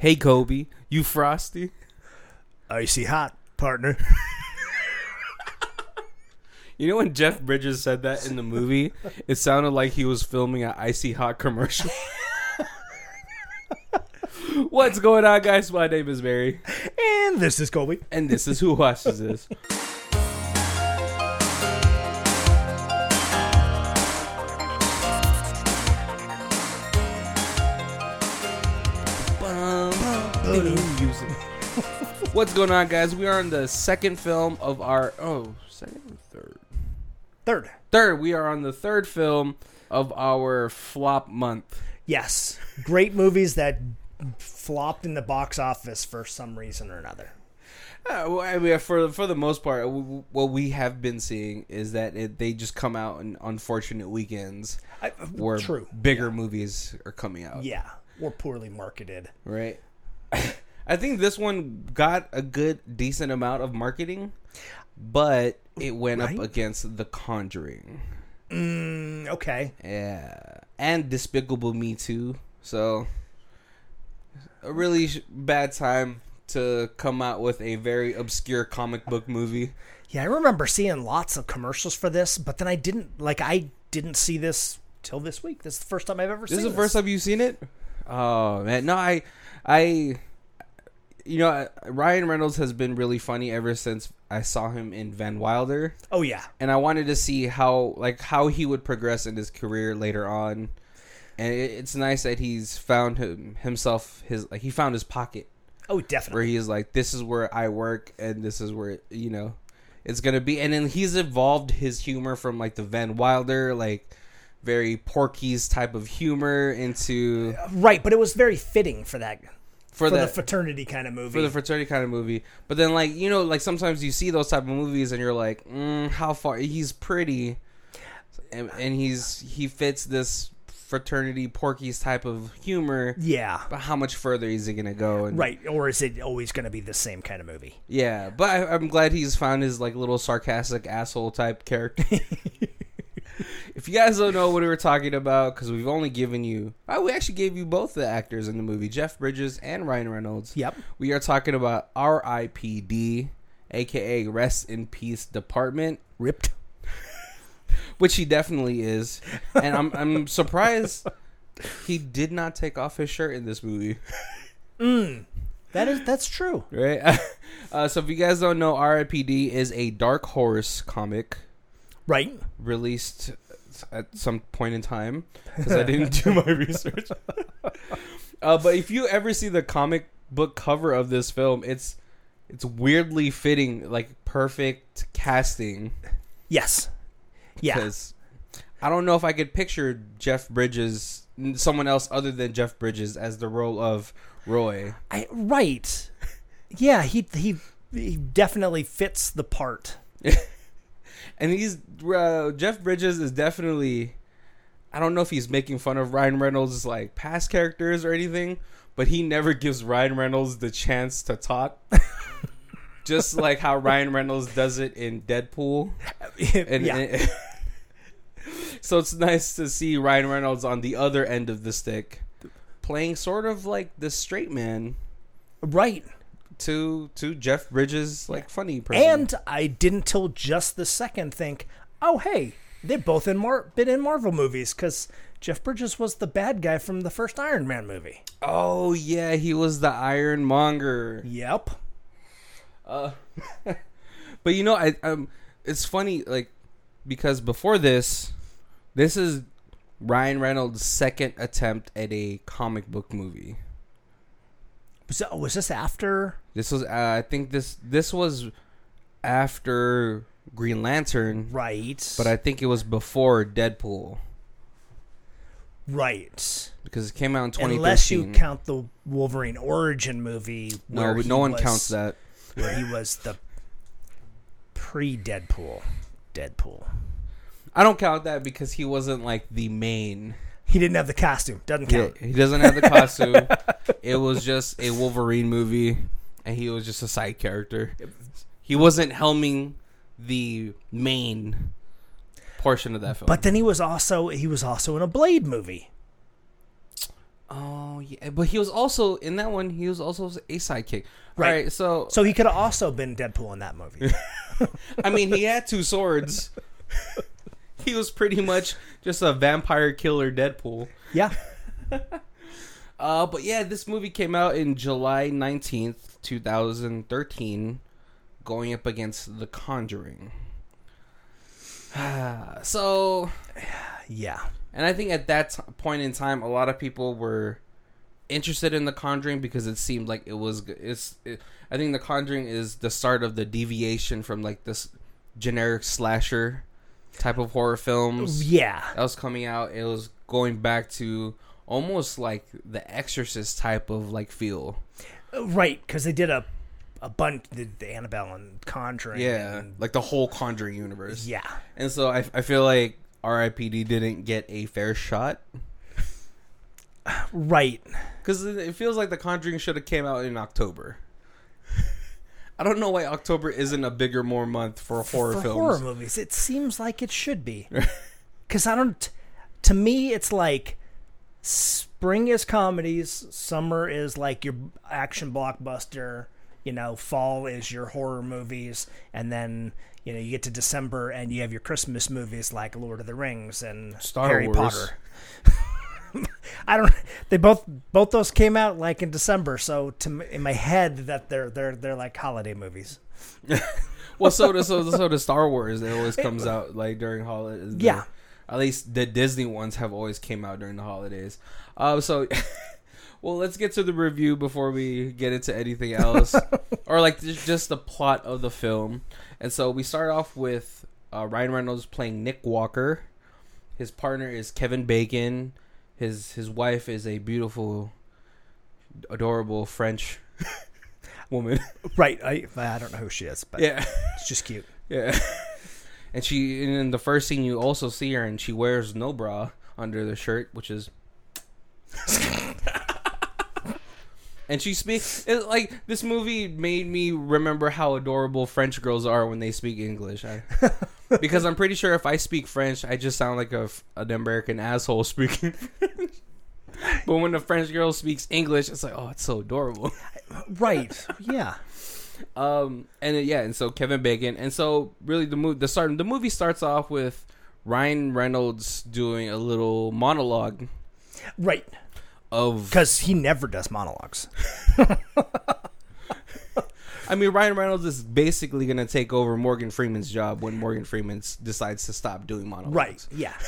Hey Kobe, you frosty? Icy hot, partner. You know when Jeff Bridges said that in the movie, it sounded like he was filming an icy hot commercial. What's going on, guys? My name is Barry, and this is Kobe. and this is Who Watches This. What's going on, guys? We are on the second film of our oh second or third Third. third. We are on the third film of our flop month. Yes. Great movies that flopped in the box office for some reason or another. Uh, well, I mean, for for the most part, w- what we have been seeing is that it, they just come out in unfortunate weekends I, where true. bigger movies are coming out. Yeah. Or poorly marketed. Right. I think this one got a good, decent amount of marketing, but it went Right? up against The Conjuring. Mm, okay. Yeah, and Despicable Me too. So a really sh- bad time to come out with a very obscure comic book movie. Yeah, I remember seeing lots of commercials for this, but then I didn't like I didn't see this till this week. This is the first time I've ever This seen This is the first time you've seen it. Oh man, no, I, I, you know, uh, Ryan Reynolds has been really funny ever since I saw him in Van Wilder, Oh yeah. and I wanted to see how like how he would progress in his career later on. And it, it's nice that he's found him, himself his like he found his pocket. Oh definitely. where he's like, "This is where I work, and this is where you know it's gonna be." And then he's evolved his humor from like the Van Wilder, like very Porky's type of humor into Right, but it was very fitting for that for, for the that fraternity kind of movie. for the fraternity kind of movie. But then like you know like sometimes you see those type of movies and you're like, mm, how far? He's pretty, and, and he's he fits this fraternity Porky's type of humor. yeah. But how much further is he gonna go? And, Right, or is it always going to be the same kind of movie? Yeah, but I, I'm glad he's found his like little sarcastic asshole type character. if you guys don't know what we were talking about, because we've only given you, oh, we actually gave you both the actors in the movie, Jeff Bridges and Ryan Reynolds. Yep. We are talking about R.I.P.D., aka Rest in Peace Department, Ripped. which he definitely is, and I'm I'm surprised he did not take off his shirt in this movie. That is that's true. Right. uh, so if you guys don't know, R.I.P.D. is a Dark Horse comic. Right. released at some point in time because I didn't do my research. uh, but if you ever see the comic book cover of this film, it's it's weirdly fitting, like perfect casting. Yes. Yeah. Because I don't know if I could picture Jeff Bridges, someone else other than Jeff Bridges, as the role of Roy. I right. Yeah, he he he definitely fits the part. And he's uh, Jeff Bridges is definitely. I don't know if he's making fun of Ryan Reynolds' like past characters or anything, but he never gives Ryan Reynolds the chance to talk. Just like how Ryan Reynolds does it in Deadpool, and, yeah. and- so it's nice to see Ryan Reynolds on the other end of the stick, playing sort of like the straight man right. To to Jeff Bridges' like funny person. And I didn't till just the second think, oh hey, they've both in Mar- been in Marvel movies because Jeff Bridges was the bad guy from the first Iron Man movie. oh yeah, he was the Iron Monger. Yep. Uh, but you know, I um, it's funny like because before this, this is Ryan Reynolds' second attempt at a comic book movie. Was, that, was this after? This was, uh, I think this this was after Green Lantern, Right. but I think it was before Deadpool right. because it came out in 2013. Unless you count the Wolverine origin movie, no, no one was- counts that. where he was the pre-Deadpool. Deadpool. I don't count that because he wasn't like the main. He didn't have the costume. Doesn't Yeah, count. he doesn't have the costume. it was just a Wolverine movie, and he was just a side character. He wasn't helming the main portion of that film. But then he was also he was also in a Blade movie. Oh yeah, but he was also in that one. He was also a sidekick. Right. Right. so So he could have also been Deadpool in that movie. I mean, he had two swords. he was pretty much just a vampire killer Deadpool. yeah. Uh, but yeah, this movie came out in July nineteenth, two thousand thirteen, going up against The Conjuring. so, Yeah. and I think at that t- point in time, a lot of people were interested in The Conjuring because it seemed like it was. It's. It, I think The Conjuring is the start of the deviation from like this generic slasher type of horror films Yeah. that was coming out. It was going back to almost like the Exorcist type of like feel. Uh, right, because they did a a bunch the, the Annabelle and Conjuring. Yeah, and- like the whole Conjuring universe. yeah. And so I, I feel like R.I.P.D. didn't get a fair shot Right. because it feels like the Conjuring should have came out in October. I don't know why October isn't a bigger, more month for horror For films. horror movies, it seems like it should be. Because I don't. To me, it's like spring is comedies, summer is like your action blockbuster. You know, fall is your horror movies, and then you know you get to December and you have your Christmas movies like Lord of the Rings and Star Harry Wars. Potter. I don't. They both both those came out like in December, so to in my head that they're they're they're like holiday movies. Well, so does so, so does Star Wars. It always comes out like during holidays. Yeah. At least the Disney ones have always came out during the holidays. Uh, so, well, let's get to the review before we get into anything else, or like just, just the plot of the film. And so we start off with uh, Ryan Reynolds playing Nick Walker. His partner is Kevin Bacon. His his wife is a beautiful, adorable French woman. Right. I I don't know who she is, but yeah. it's just cute. Yeah. and she and in the first scene you also see her and she wears no bra under the shirt, which is And she speaks it, like this movie made me remember how adorable French girls are when they speak English. I, because I'm pretty sure if I speak French, I just sound like a, an American asshole speaking French. But when the French girl speaks English, it's like, oh, it's so adorable. Right. Yeah. Um, and yeah, and so Kevin Bacon, and so really the movie, the start, the movie starts off with Ryan Reynolds doing a little monologue Right. of. Because he never does monologues. I mean, Ryan Reynolds is basically gonna take over Morgan Freeman's job when Morgan Freeman decides to stop doing monologues. Right. Yeah.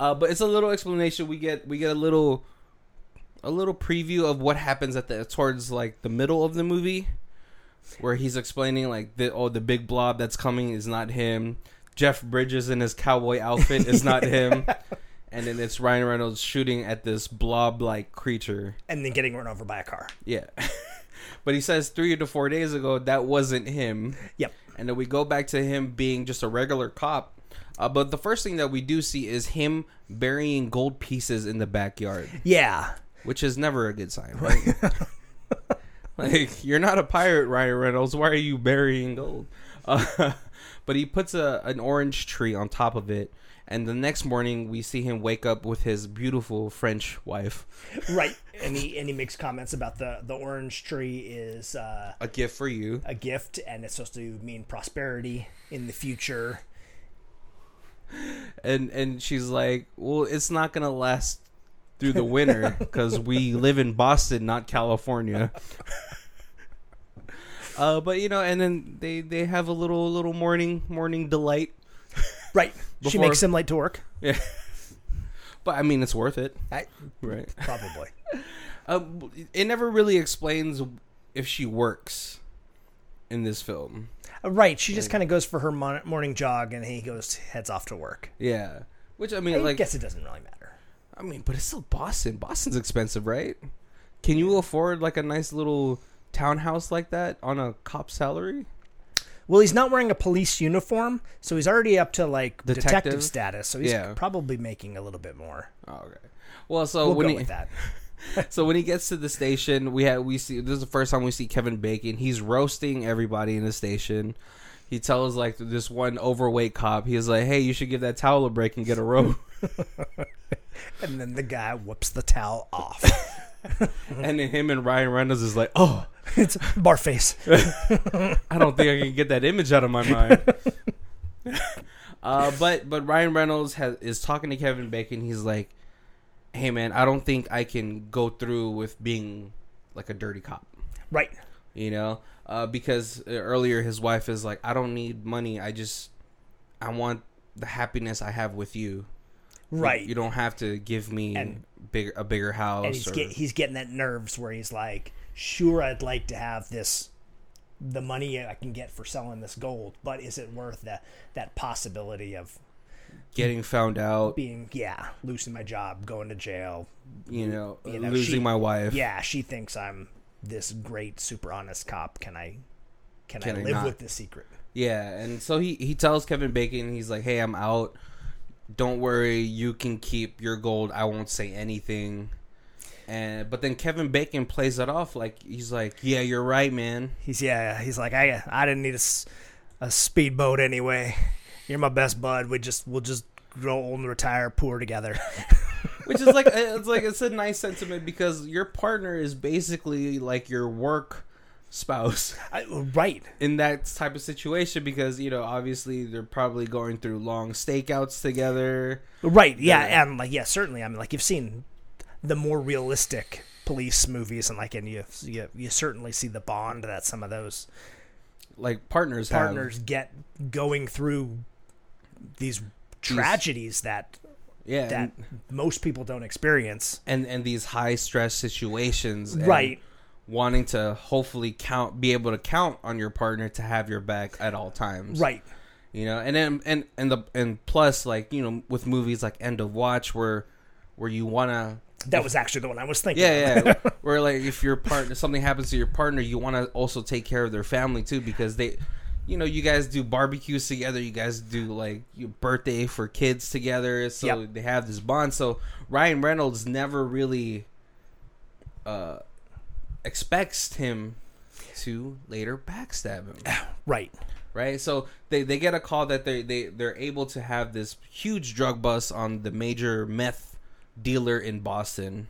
Uh, but it's a little explanation. We get we get a little a little preview of what happens at the towards like the middle of the movie, where he's explaining like the oh the big blob that's coming is not him. Jeff Bridges in his cowboy outfit is not him. And then it's Ryan Reynolds shooting at this blob like creature. And then getting run over by a car. Yeah. but he says three to four days ago that wasn't him. Yep. And then we go back to him being just a regular cop. Uh, but the first thing that we do see is him burying gold pieces in the backyard, Yeah. which is never a good sign, right? like, you're not a pirate, Ryan Reynolds. Why are you burying gold? Uh, but he puts a, an orange tree on top of it. And the next morning, we see him wake up with his beautiful French wife. Right. And he and he makes comments about the the orange tree is uh, A gift for you. a gift and it's supposed to mean prosperity in the future. and and she's like, "Well, it's not gonna last through the winter because we live in Boston, not California." uh, but you know, and then they they have a little little morning morning delight. Right. she Before- makes him late to work. Yeah, but I mean, it's worth it, I, right? probably. Um, it never really explains if she works in this film. Uh, Right. She just kind of goes for her mon- morning jog and he goes heads off to work. Yeah, which I mean, I like, guess it doesn't really matter. I mean, but it's still Boston. Boston's expensive, right? Can you afford like a nice little townhouse like that on a cop salary? Well, he's not wearing a police uniform, so he's already up to like detective, Detective? status. So he's Yeah. probably making a little bit more. Oh, okay. Well, so We'll when he with that. so when he gets to the station, we have we see this is the first time we see Kevin Bacon. He's roasting everybody in the station. he tells like this one overweight cop, he's like, "Hey, you should give that towel a break and get a robe." And then the guy whoops the towel off. and then him and Ryan Reynolds is like, "Oh, it's bar face. I don't think I can get that image out of my mind." uh, but but Ryan Reynolds has is talking to Kevin Bacon. He's like, "Hey man, I don't think I can go through with being like a dirty cop." Right. You know, uh, because earlier his wife is like, "I don't need money. I just I want the happiness I have with you." Right. You, you don't have to give me And- bigger a bigger house. and he's or, get, he's getting that nerves where he's like, sure, I'd like to have this, the money I can get for selling this gold, but is it worth that that possibility of getting found out. being yeah losing my job, going to jail? You know, You know, losing she- my wife. Yeah, she thinks I'm this great, super honest cop. Can I can, Can I I live not? with this secret? Yeah, and so he he tells Kevin Bacon, he's like, "Hey, I'm out. Don't worry, you can keep your gold. I won't say anything." And but then Kevin Bacon plays it off like he's like, "Yeah, you're right, man." He's yeah. He's like I I didn't need a speedboat anyway. You're my best bud. We just we'll just grow old and retire poor together. Which is like it's like it's a nice sentiment because your partner is basically like your work spouse I, right. in that type of situation because you know obviously they're probably going through long stakeouts together. Right. Yeah, Yeah. and like yeah, certainly. I mean, like you've seen the more realistic police movies, and like, and you you, you certainly see the bond that some of those Like partners, have. partners get going through these tragedies that yeah, that and, most people don't experience. and and these high stress situations, and Right. Wanting to hopefully count, be able to count on your partner to have your back at all times, Right. You know, and then and and the and plus, like you know, with movies like End of Watch, where where you wanna That was actually the one I was thinking. Yeah, yeah. Where like if your partner something happens to your partner, you want to also take care of their family too because they, you know, you guys do barbecues together. You guys do like your birthday for kids together, so Yep. they have this bond. So Ryan Reynolds never really uh expects him to later backstab him Right. right? So they, they get a call that they they they're able to have this huge drug bust on the major meth dealer in Boston.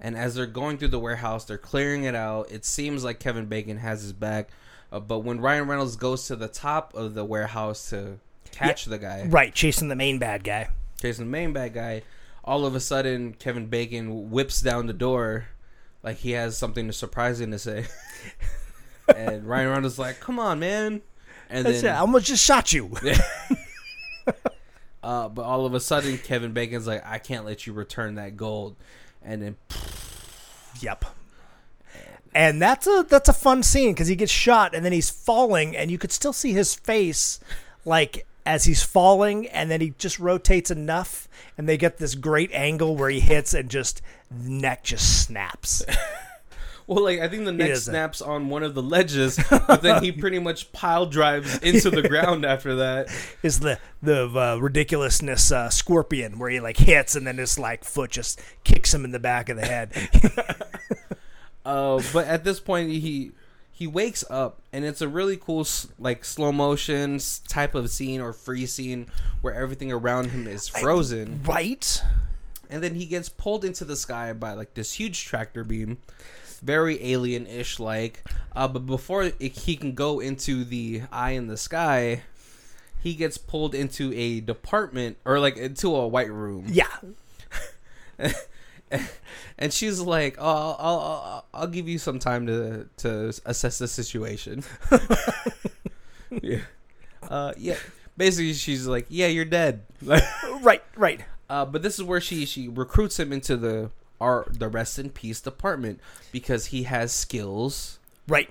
And as they're going through the warehouse, they're clearing it out. It seems like Kevin Bacon has his back, uh, but when Ryan Reynolds goes to the top of the warehouse to catch the guy, Right. Chasing the main bad guy. chasing the main bad guy, all of a sudden Kevin Bacon whips down the door like he has something surprising to say. and Ryan Reynolds is like, "Come on, man!" And That's it. then I almost just shot you. Uh, but all of a sudden, Kevin Bacon's like, I can't let you return that gold. And then, Yep. And that's a that's a fun scene because he gets shot and then he's falling and you could still see his face, like as he's falling, and then he just rotates enough and they get this great angle where he hits and just neck just snaps. well, like, I think the neck snaps on one of the ledges, but then he pretty much pile drives into the ground after that. Is the the uh, ridiculousness uh, scorpion where he like hits and then his like foot just kicks him in the back of the head. Uh, but at this point, he he wakes up, and it's a really cool, like, slow motion type of scene or free scene where everything around him is frozen. right? and then he gets pulled into the sky by like this huge tractor beam very alien-ish like uh, but before it, he can go into the eye in the sky he gets pulled into a department or like into a white room Yeah. and she's like oh I'll, I'll, I'll, give you some time to to assess the situation yeah uh, yeah basically she's like yeah you're dead Right. Right. Uh, but this is where she she recruits him into the our the rest in peace department because he has skills Right.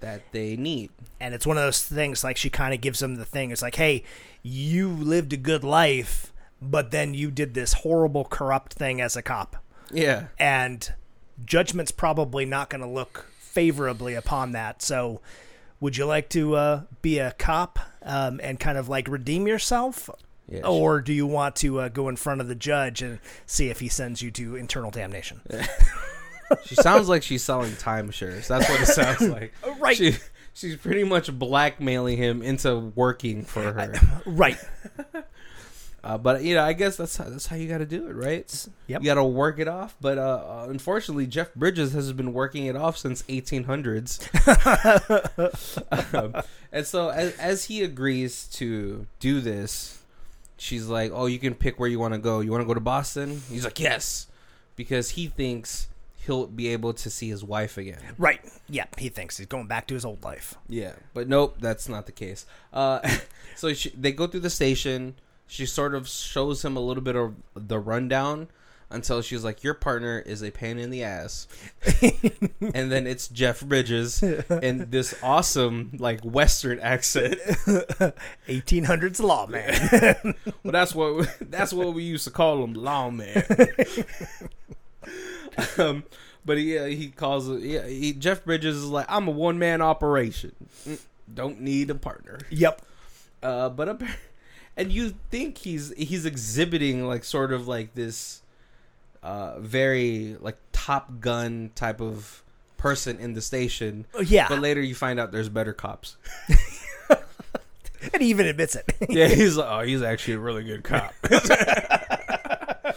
that they need. and it's one of those things like she kind of gives him the thing it's like hey you lived a good life but then you did this horrible corrupt thing as a cop Yeah, and judgment's probably not going to look favorably upon that so would you like to uh, be a cop um, and kind of like redeem yourself yeah. or do you want to uh, go in front of the judge and see if he sends you to internal damnation she, sounds like she's selling timeshares. That's what it sounds like. right She she's pretty much blackmailing him into working for her. Right. Uh, but you know, I guess that's how, that's how you got to do it, right? Yep. You got to work it off. But uh, unfortunately, Jeff Bridges has been working it off since 1800s. um, and so, as, as he agrees to do this, she's like, "Oh, you can pick where you want to go. You want to go to Boston?" He's like, "Yes," because he thinks he'll be able to see his wife again. Right. Yeah. He thinks he's going back to his old life. Yeah, but nope, that's not the case. Uh, so she, they go through the station. She sort of shows him a little bit of the rundown until she's like, "Your partner is a pain in the ass," and then it's Jeff Bridges in this awesome like Western accent. 1800s lawman. Well, that's what that's what we used to call him, lawman. um, but he uh, he calls. Yeah, he, Jeff Bridges is like, "I'm a one man operation. Mm, Don't need a partner." yep. Uh, but up, and you think he's he's exhibiting like sort of like this, uh, very like Top Gun type of person in the station. Oh, Yeah. But later you find out there's better cops. and he even admits it. Yeah, he's like, oh, he's actually a really good cop.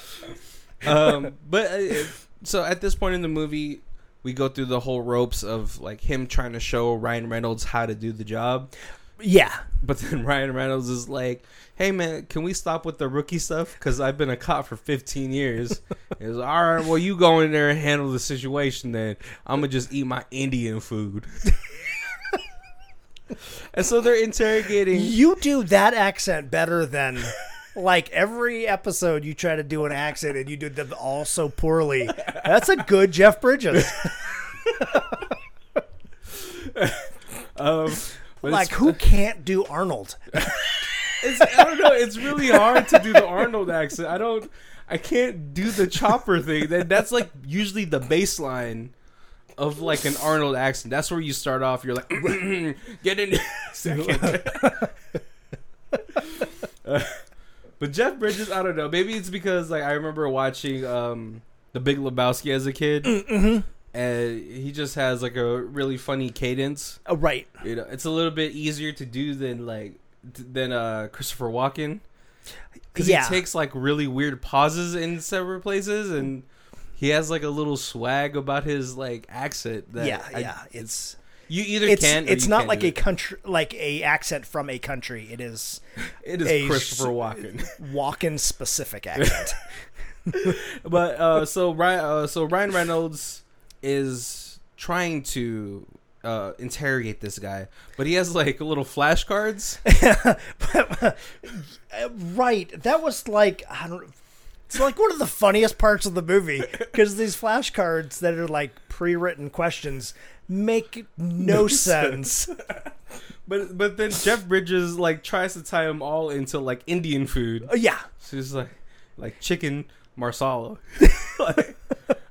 um, but uh, so at this point in the movie, we go through the whole ropes of like him trying to show Ryan Reynolds how to do the job. Yeah. But then Ryan Reynolds is like, "Hey man, can we stop with the rookie stuff? Because I've been a cop for 15 years." He's like, "All right, well you go in there and handle the situation. Then I'm gonna just eat my Indian food." and so they're interrogating. You do that accent better than like every episode you try to do an accent and you did them all so poorly. That's a good Jeff Bridges. Um, but like who can't do Arnold? it's, I don't know. It's really hard to do the Arnold accent. I don't. I can't do the chopper thing. That that's like usually the baseline of like an Arnold accent. That's where you start off. You're like, get in. Second. Uh, but Jeff Bridges, I don't know. Maybe it's because like I remember watching um, The Big Lebowski as a kid, and he just has like a really funny cadence. Oh, right. You know, it's a little bit easier to do than like than uh Christopher Walken because Yeah. he takes like really weird pauses in several places and he has like a little swag about his like accent. That yeah, I- yeah. It's you either it's can. It's not like a country like a accent from a country. It is It is a Christopher Walken. Walken specific accent. but uh, so Ryan, uh, so Ryan Reynolds is trying to uh, interrogate this guy, but he has like little flashcards. right. That was like I don't. It's like one of the funniest parts of the movie because these flashcards that are like pre-written questions make no, sense. But but then Jeff Bridges like tries to tie them all into like Indian food. Uh, yeah, So it's like like chicken marsala. Like,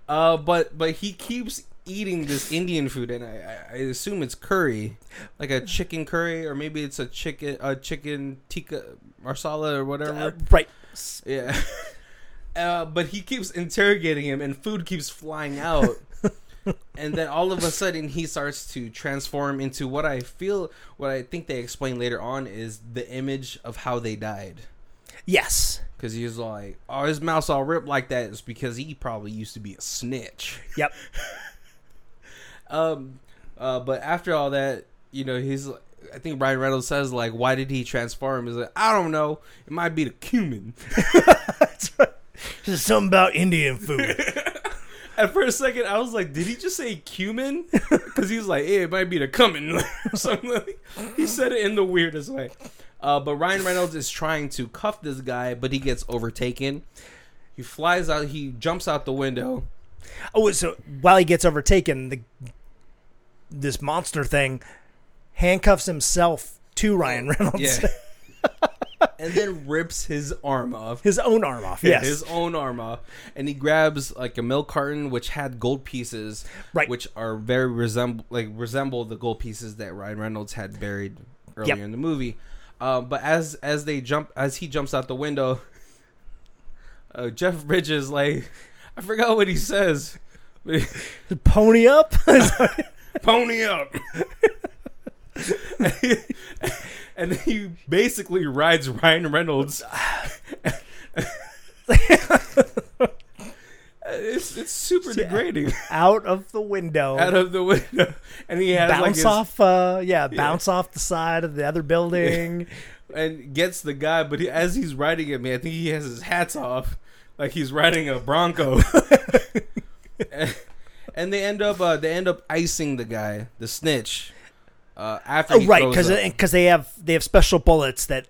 uh, but but he keeps eating this Indian food, and I, I assume it's curry, like a chicken curry, or maybe it's a chicken a chicken tikka marsala or whatever. uh, right. Yeah. Uh, but he keeps interrogating him, and food keeps flying out. and then all of a sudden, he starts to transform into what I feel, what I think they explain later on is the image of how they died. Yes. Because he was like, "Oh, his mouth's all ripped like that is because he probably used to be a snitch." Yep. Um, uh, but after all that, you know, he's. I think Ryan Reynolds says like, "Why did he transform?" He's like, "I don't know. It might be the cumin." There's something about Indian food. And for a second, I was like, "Did he just say cumin?" Because he was like, "Hey, it might be the cumin." or something. Like, he said it in the weirdest way. Uh, but Ryan Reynolds is trying to cuff this guy, but he gets overtaken. He flies out. He jumps out the window. oh, so while he gets overtaken, the this monster thing handcuffs himself to Ryan Reynolds. Yeah. and then rips his arm off. His own arm off. Yes. His own arm off. And he grabs like a milk carton which had gold pieces. Right. Which are very resemble like resemble the gold pieces that Ryan Reynolds had buried earlier Yep. in the movie. Um, but as as they jump as he jumps out the window, uh, Jeff Bridges like I forgot what he says. Pony up. Pony up. and he basically rides Ryan Reynolds. it's it's super degrading Out of the window. out of the window, and he has like bounce his, off uh yeah, bounce off the side of the other building. and gets the guy, but he, as he's riding it, man, I think he has his hats off, like he's riding a Bronco. and, and they end up uh, they end up icing the guy, the snitch. Uh, after Oh, right, throws because they have they have special bullets that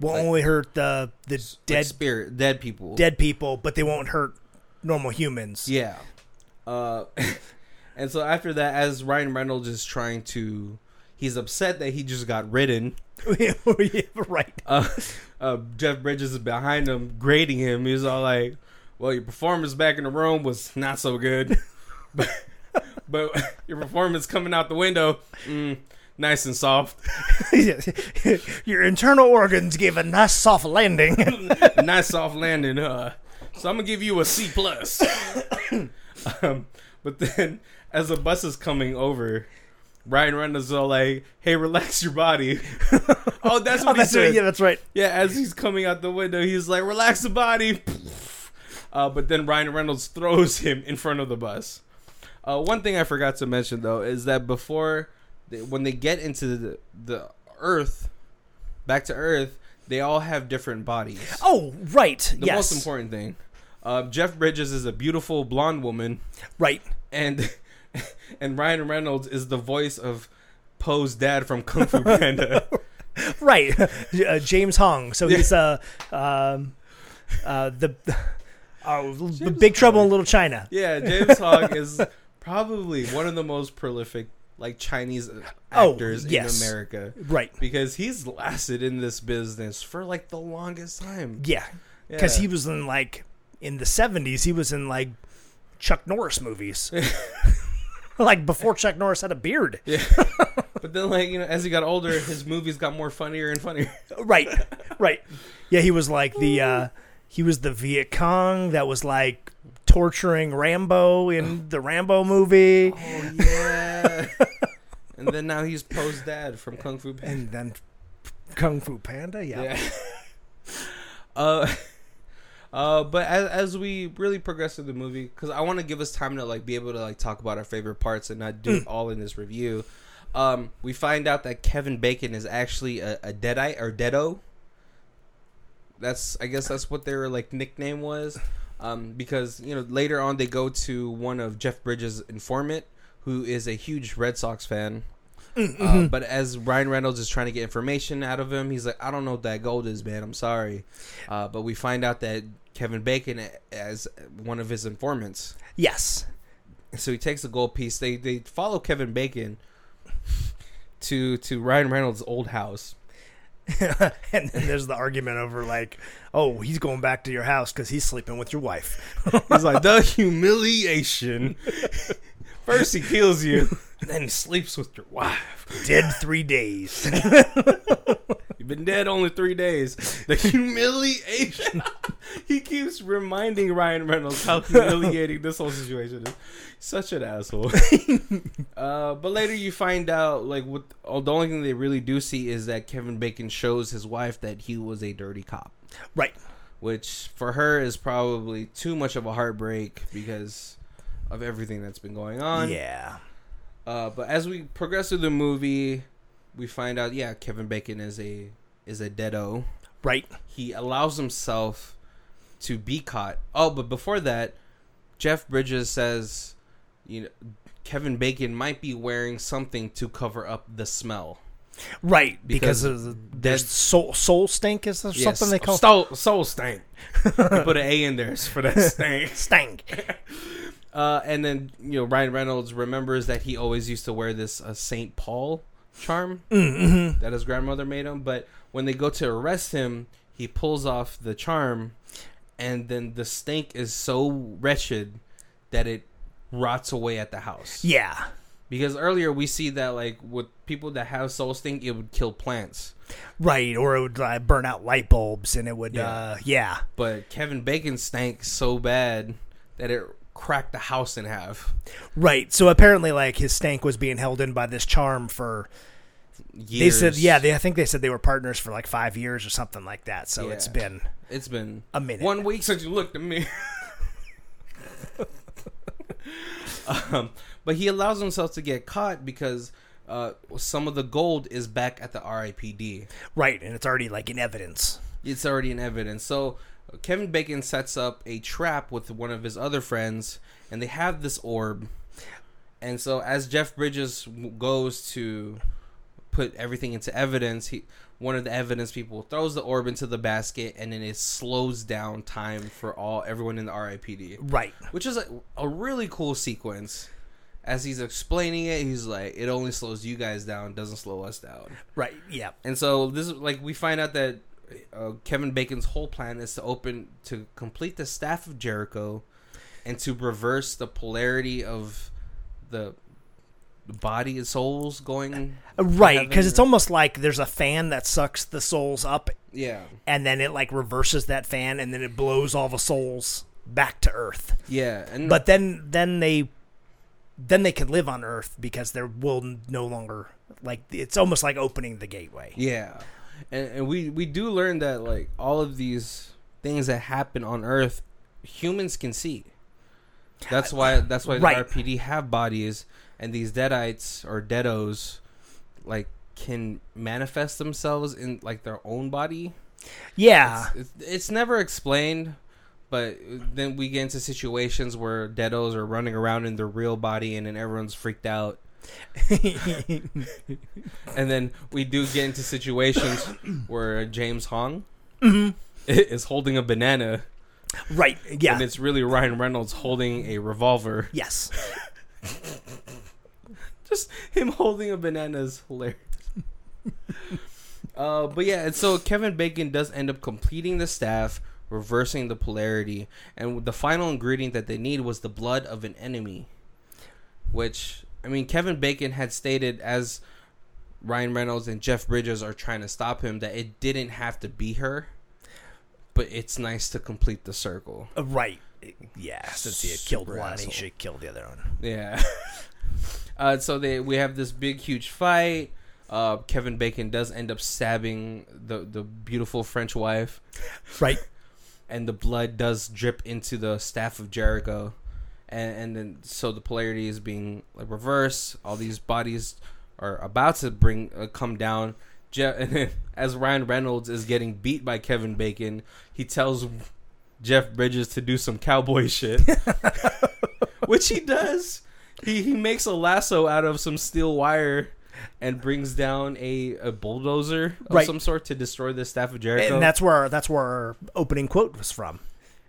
will only hurt the the Like dead spirit, dead people. dead people, but they won't hurt normal humans. Yeah. Uh, and so after that, as Ryan Reynolds is trying to, he's upset that he just got ridden. Yeah, right. Uh, uh, Jeff Bridges is behind him, grading him. He's all like, "Well, your performance back in the room was not so good, but, but your performance coming out the window, mm, nice and soft, Your internal organs gave a nice soft landing. nice soft landing." Uh, so I'm gonna give you a C plus. um, but then, as the bus is coming over. Ryan Reynolds is all like, "Hey, relax your body." oh, that's what oh, he that's said. right. Yeah, that's right. Yeah, as he's coming out the window, he's like, "Relax the body." Uh, but then Ryan Reynolds throws him in front of the bus. Uh, one thing I forgot to mention though is that before, they, when they get into the, the Earth, back to Earth, they all have different bodies. Oh, right. The yes. most important thing, uh, Jeff Bridges is a beautiful blonde woman, Right. and and Ryan Reynolds is the voice of Po's dad from Kung Fu Panda. Right. Uh, James Hong. So he's uh um uh the uh, the Big Trouble in Little China. Yeah, James Hong is probably one of the most prolific like Chinese Oh, actors yes. in America Right. because he's lasted in this business for like the longest time. Yeah. Because Yeah. he was in like in the seventies, he was in like Chuck Norris movies. like before Chuck Norris had a beard. Yeah. but then like, you know, as he got older, his movies got more funnier and funnier. Right. Right. Yeah, he was like the uh he was the Viet Cong that was like torturing Rambo in the Rambo movie. Oh yeah. and then now he's Po's dad from Kung Fu Panda. And then Kung Fu Panda, yeah. Yeah. uh Uh, but as, as we really progress through the movie, because I want to give us time to like be able to like talk about our favorite parts and not do it all in this review. Um, we find out that Kevin Bacon is actually a, a deadite or deado. That's I guess that's what their like nickname was, um, because you know later on they go to one of Jeff Bridges' informant, who is a huge Red Sox fan. Uh, but as Ryan Reynolds is trying to get information out of him, he's like, "I don't know what that gold is, man. I'm sorry." Uh, but we find out that Kevin Bacon as one of his informants. Yes. So he takes the gold piece. They they follow Kevin Bacon to to Ryan Reynolds' old house. and then there's the argument over like, oh, he's going back to your house because he's sleeping with your wife. He's like the humiliation. First he kills you, then he sleeps with your wife. Dead three days. You've been dead only three days. The humiliation. he keeps reminding Ryan Reynolds how humiliating this whole situation is. Such an asshole. uh, but later you find out, like, what? Oh, the only thing they really do see is that Kevin Bacon shows his wife that he was a dirty cop, right. which for her is probably too much of a heartbreak because of everything that's been going on. Yeah. Uh, but as we progress through the movie, we find out, yeah, Kevin Bacon is a is a deado. Right. He allows himself to be caught. Oh, but before that, Jeff Bridges says, you know, Kevin Bacon might be wearing something to cover up the smell. Right. Because, Because of the, there's soul soul stink is there Yes, something they call soul, soul stank. You put an A in there for that stank. stank. Uh, and then you know Ryan Reynolds remembers that he always used to wear this uh, Saint Paul charm Mm-hmm. that his grandmother made him. But when they go to arrest him, he pulls off the charm, and then the stink is so wretched that it rots away at the house. Yeah. Because earlier we see that like with people that have soul stink, it would kill plants. Right. Or it would uh, burn out light bulbs and it would Yeah. uh yeah. But Kevin Bacon stank so bad that it cracked the house in half. Right. So apparently like his stank was being held in by this charm for Years. They said, yeah, they, I think they said they were partners for like five years or something like that. So it's been it's been a minute. one week since you looked at me. um, but he allows himself to get caught because uh, some of the gold is back at the RIPD. right, and it's already like in evidence. It's already in evidence. So Kevin Bacon sets up a trap with one of his other friends, and they have this orb. And so as Jeff Bridges goes to put everything into evidence, he one of the evidence people throws the orb into the basket, and then it slows down time for all everyone in the RIPD, Right. which is a, a really cool sequence. As he's explaining it, he's like, "It only slows you guys down, doesn't slow us down." Right. Yeah. And so this is like we find out that uh, Kevin Bacon's whole plan is to open to complete the staff of Jericho, and to reverse the polarity of the body and souls going. Uh, Right, because it's almost like there's a fan that sucks the souls up, Yeah, and then it like reverses that fan, and then it blows all the souls back to Earth. yeah, and But then, then they, then they can live on Earth because there will no longer like it's almost like opening the gateway. yeah, and, and we we do learn that like all of these things that happen on Earth, humans can see. That's why that's why Right. the RPD have bodies, and these deadites or deados, like can manifest themselves in like their own body. Yeah, It's, it's never explained, but then we get into situations where deados are running around in their real body, and then everyone's freaked out. And then we do get into situations where James Hong is holding a banana, right. Yeah. and it's really Ryan Reynolds holding a revolver. yes. Just him holding a banana is hilarious. uh, but yeah, and so Kevin Bacon does end up completing the staff, reversing the polarity, and the final ingredient that they need was the blood of an enemy. Which I mean, Kevin Bacon had stated as Ryan Reynolds and Jeff Bridges are trying to stop him that it didn't have to be her, but it's nice to complete the circle. Uh, Right. Yeah. Since he had killed Super one, he should kill the other one. Yeah. uh, so they we have this big huge fight. Uh, Kevin Bacon does end up stabbing the the beautiful French wife, Right. and the blood does drip into the staff of Jericho, and and then so the polarity is being like reversed. All these bodies are about to bring uh, come down. Je- and then as Ryan Reynolds is getting beat by Kevin Bacon, he tells Jeff Bridges to do some cowboy shit, which he does. He he makes a lasso out of some steel wire and brings down a, a bulldozer of Right. some sort to destroy the staff of Jericho. And that's where that's where our opening quote was from.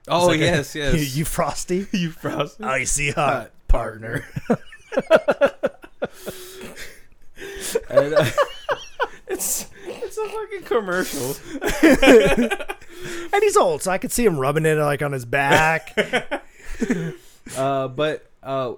Oh like a- yes, yes. you frosty. you frosty? Icy hot Hot partner. And, uh, it's it's a fucking commercial. And he's old, so I could see him rubbing it like on his back. Uh, but uh,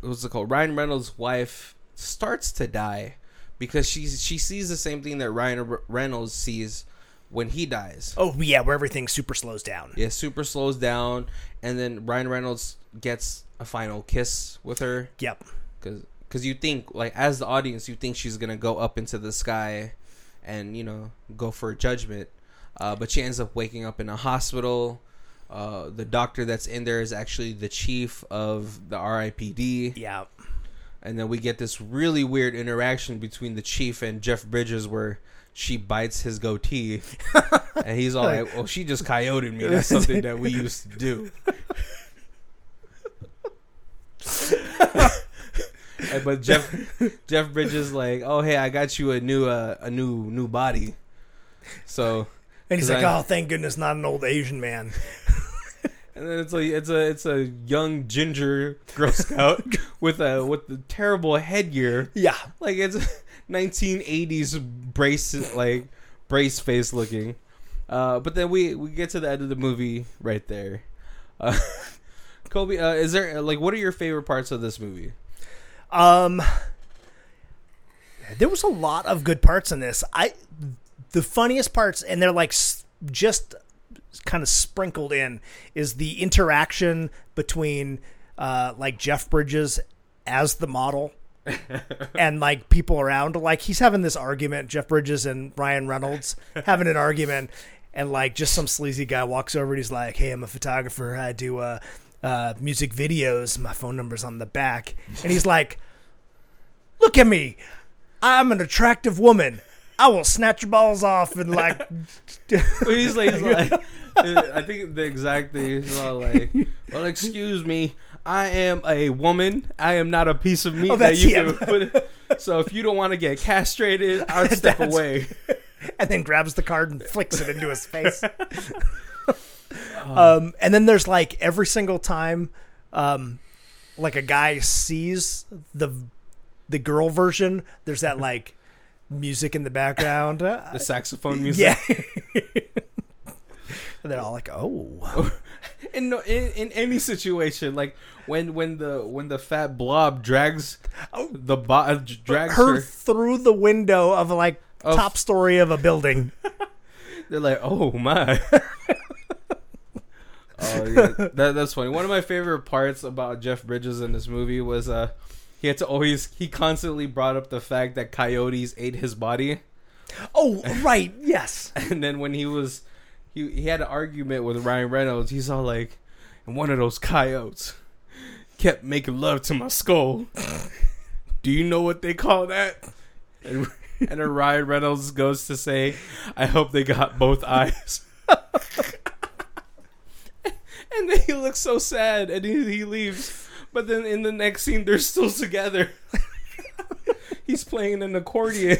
what's it called? Ryan Reynolds' wife starts to die because she's she sees the same thing that Ryan Reynolds sees when he dies. oh yeah, where everything super slows down. Yeah, super slows down, and then Ryan Reynolds gets a final kiss with her Yep. because because you think like as the audience you think she's gonna go up into the sky and you know go for judgment uh, but she ends up waking up in a hospital uh, the doctor that's in there is actually the chief of the RIPD Yeah. and then we get this really weird interaction between the chief and Jeff Bridges where she bites his goatee and he's all like well she just coyoted me that's something that we used to do And- but Jeff Jeff Bridges like, oh hey, I got you a new uh, a new new body. So And he's like, I- "Oh, thank goodness, not an old Asian man." and then it's a it's a it's a young ginger Girl Scout with a with the terrible headgear. Yeah. Like it's 1980s brace like brace face looking. Uh, but then we we get to the end of the movie right there. Uh, Kobe, uh, is there like what are your favorite parts of this movie? Um, there was a lot of good parts in this. I, the funniest parts, and they're like just kind of sprinkled in, is the interaction between, uh, like Jeff Bridges as the model and like people around. Like he's having this argument jeff bridges and ryan reynolds having an argument and like just some sleazy guy walks over and he's like hey i'm a photographer. I do uh, uh, music videos. My phone number's on the back. And he's like look at me. I'm an attractive woman. I will snatch your balls off and like he's like, he's like I think the exact thing is all like, well, excuse me, I am a woman. I am not a piece of meat Oh, that you him. can put. So if you don't want to get castrated, I'll step away. and then grabs the card and flicks it into his face. um, and then there's like every single time, um, like a guy sees the the girl version. There's that like music in the background. The saxophone music. yeah. And they're all like, "Oh, in, no, in in any situation, like when when the when the fat blob drags the bo- uh, drags her her, through the window of like Of- top story of a building." they're like, oh my. oh yeah, that, that's funny. One of my favorite parts about Jeff Bridges in this movie was uh he had to always he constantly brought up the fact that coyotes ate his body, oh, right, yes. and then when he was he he had an argument with Ryan Reynolds, he's all like, and one of those coyotes kept making love to my skull. Do you know what they call that? And, and Ryan Reynolds goes to say, I hope they got both eyes. and then he looks so sad and he, he leaves. But then in the next scene, they're still together. He's playing an accordion.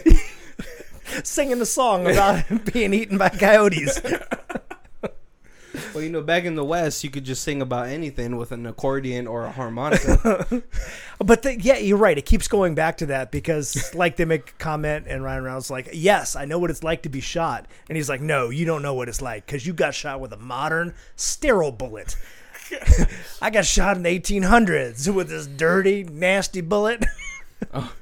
Singing a song about being eaten by coyotes. Well, you know, back in the West, you could just sing about anything with an accordion or a harmonica. But the, yeah, you're right. It keeps going back to that because, like, they make a comment, and Ryan Reynolds like, "Yes, I know what it's like to be shot," and he's like, "No, you don't know what it's like because you got shot with a modern sterile bullet. I got shot in the 1800s with this dirty, nasty bullet." Oh.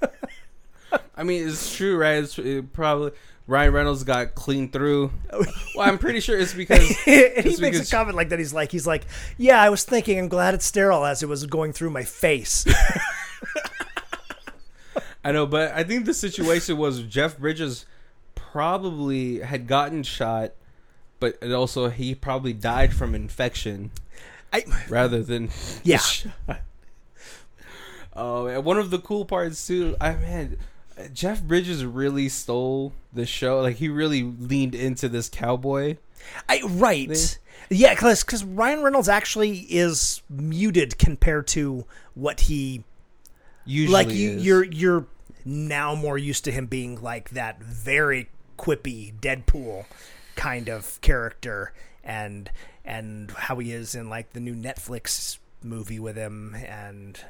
I mean, it's true, right? It's it probably Ryan Reynolds got cleaned through. Well, I'm pretty sure it's because and he makes because- a comment like that. He's like, "He's like, yeah, I was thinking, I'm glad it's sterile as it was going through my face." I know, but I think the situation was Jeff Bridges probably had gotten shot, but it also he probably died from infection I, rather than Yeah. Oh, and one of the cool parts too. I man, Jeff Bridges really stole the show. Like he really leaned into this cowboy. I right. Yeah, because Ryan Reynolds actually is muted compared to what he Usually, like. You, is. you're you're now more used to him being like that very quippy Deadpool kind of character, and and how he is in like the new Netflix movie with him, and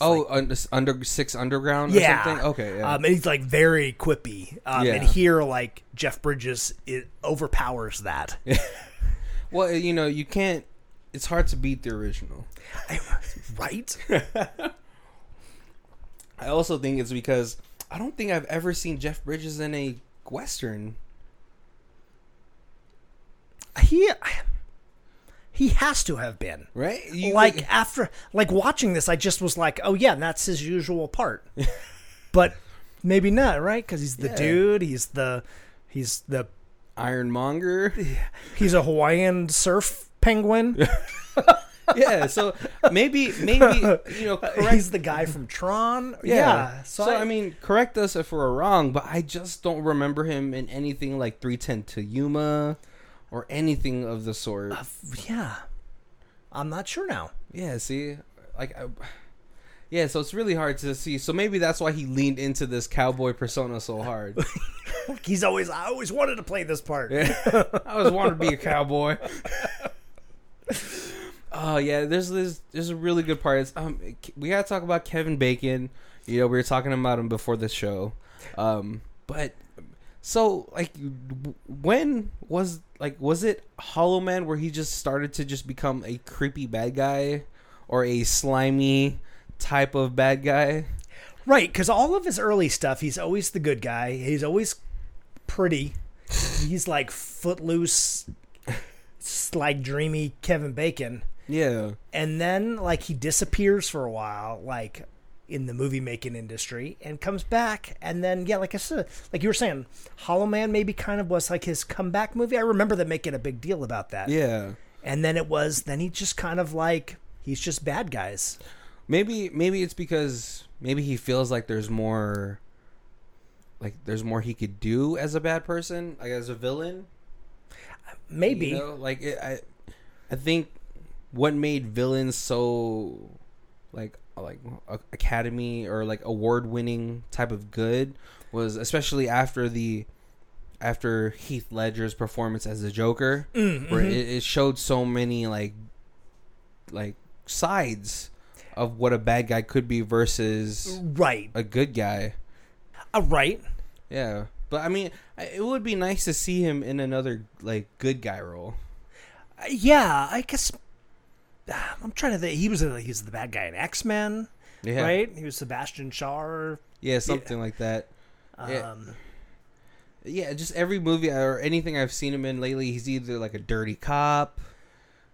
oh like, under, under six underground. Or yeah, something? Okay. Yeah. Um, and he's like very quippy, um, Yeah. and here like Jeff Bridges it overpowers that. well, you know, you can't. It's hard to beat the original. right? I also think it's because I don't think I've ever seen Jeff Bridges in a western. he he has to have been Right? You- like after like watching this i just was like oh yeah that's his usual part but maybe not right because he's the Yeah. dude he's the he's the Iron Monger. he's a hawaiian surf penguin yeah. So maybe, maybe you know, correct. he's the guy from tron yeah, So, I, mean, correct us if we're wrong, but I just don't remember him in anything like 310 to Yuma or anything of the sort. yeah i'm not sure now Yeah, see, like, I, yeah. So it's really hard to see. So maybe that's why he leaned into this cowboy persona so hard. he's always i always wanted to play this part Yeah. I always wanted to be a cowboy. Oh yeah, there's this there's a really good part. It's, um, we gotta talk about Kevin Bacon. You know, we were talking about him before the show. Um, but so like, when was like was it Hollow Man where he just started to just become a creepy bad guy or a slimy type of bad guy? Right, because all of his early stuff, he's always the good guy. He's always pretty. He's like footloose, like dreamy Kevin Bacon. Yeah, And then, like, he disappears for a while. Like, in the movie making industry and comes back and then yeah like i said like you were saying hollow man maybe kind of was like his comeback movie i remember them making a big deal about that Yeah. and then it was then he just kind of like he's just bad guys Maybe maybe it's because maybe he feels like there's more like there's more he could do as a bad person, like as a villain. maybe You know, like it, I I think what made villains so like like a- academy or like award winning type of good was especially after the after Heath Ledger's performance as the Joker Mm, where mhm. it, it showed so many like like sides of what a bad guy could be versus right a good guy. uh, right Yeah. But I mean, it would be nice to see him in another like good guy role. Uh, yeah i guess i'm trying to think he was a, he's the bad guy in x-men Yeah. right he was sebastian shaw Yeah, something like that. um, Yeah. Yeah, just every movie or anything I've seen him in lately, he's either like a dirty cop